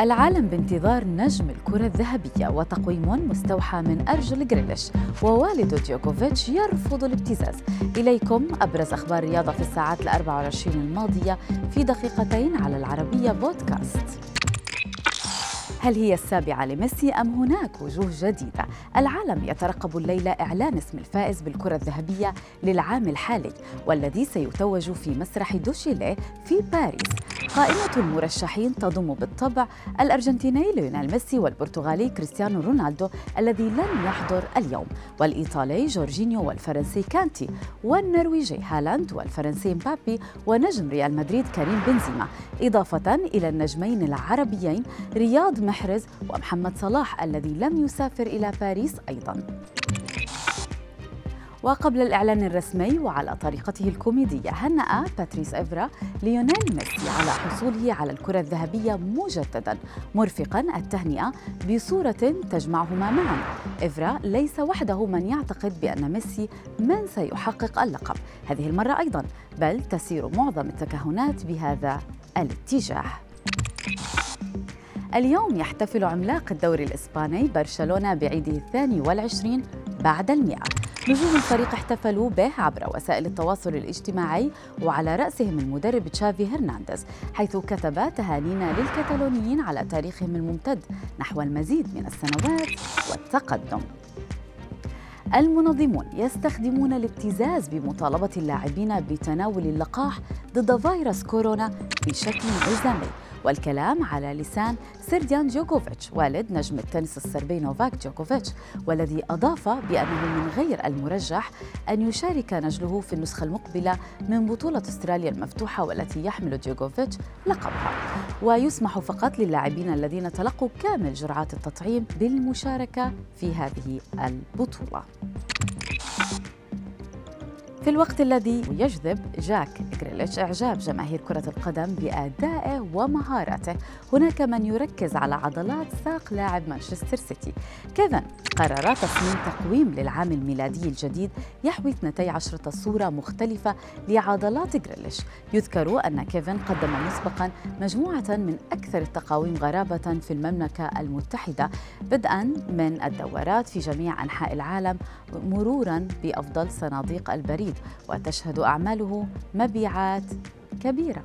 العالم بانتظار نجم الكرة الذهبية وتقويم مستوحى من أرجل جريليش ووالد جوكوفيتش يرفض الابتزاز. إليكم أبرز أخبار الرياضة في الساعات الأربع والعشرين الماضية في دقيقتين على العربية بودكاست. هل هي السابعة لميسي أم هناك وجوه جديدة؟ العالم يترقب الليلة إعلان اسم الفائز بالكرة الذهبية للعام الحالي والذي سيتوج في مسرح دوشاتليه في باريس. قائمة المرشحين تضم بالطبع الأرجنتيني ليونيل ميسي والبرتغالي كريستيانو رونالدو الذي لن يحضر اليوم والإيطالي جورجينيو والفرنسي كانتي والنرويجي هالاند والفرنسي مبابي ونجم ريال مدريد كريم بنزيما إضافة إلى النجمين العربيين رياض محرز ومحمد صلاح الذي لم يسافر إلى باريس أيضاً. وقبل الإعلان الرسمي وعلى طريقته الكوميدية هنأ باتريس إفرا ليونيل ميسي على حصوله على الكرة الذهبية مجددا مرفقا التهنئة بصورة تجمعهما معا. إفرا ليس وحده من يعتقد بأن ميسي من سيحقق اللقب. هذه المرة أيضا بل تشير معظم التكهنات بهذا الاتجاه. اليوم يحتفل عملاق الدوري الإسباني برشلونة بعيده الثاني والعشرين بعد المئة. نجوم الفريق احتفلوا به عبر وسائل التواصل الاجتماعي وعلى رأسهم المدرب تشافي هرنانديز حيث كتب تهانينا للكتالونيين على تاريخهم الممتد نحو المزيد من السنوات والتقدم. المنظمون يستخدمون الابتزاز بمطالبة اللاعبين بتناول اللقاح ضد فيروس كورونا بشكل إلزامي والكلام على لسان سرديان جوكوفيتش والد نجم التنس الصربي نوفاك جوكوفيتش والذي أضاف بأنه من غير المرجح أن يشارك نجله في النسخة المقبلة من بطولة أستراليا المفتوحة والتي يحمل جوكوفيتش لقبها. ويسمح فقط للاعبين الذين تلقوا كامل جرعات التطعيم بالمشاركة في هذه البطولة. في الوقت الذي يجذب جاك جريليتش إعجاب جماهير كرة القدم بأدائه ومهاراته. هناك من يركز على عضلات ساق لاعب مانشستر سيتي. كيفن قرر تصميم تقويم للعام الميلادي الجديد يحوي 12 صورة مختلفة لعضلات جريليش يذكر أن كيفن قدم مسبقا مجموعة من أكثر التقاويم غرابة في المملكة المتحدة بدءا من الدورات في جميع أنحاء العالم مرورا بأفضل صناديق البريد. وتشهد أعماله مبيعات كبيرة.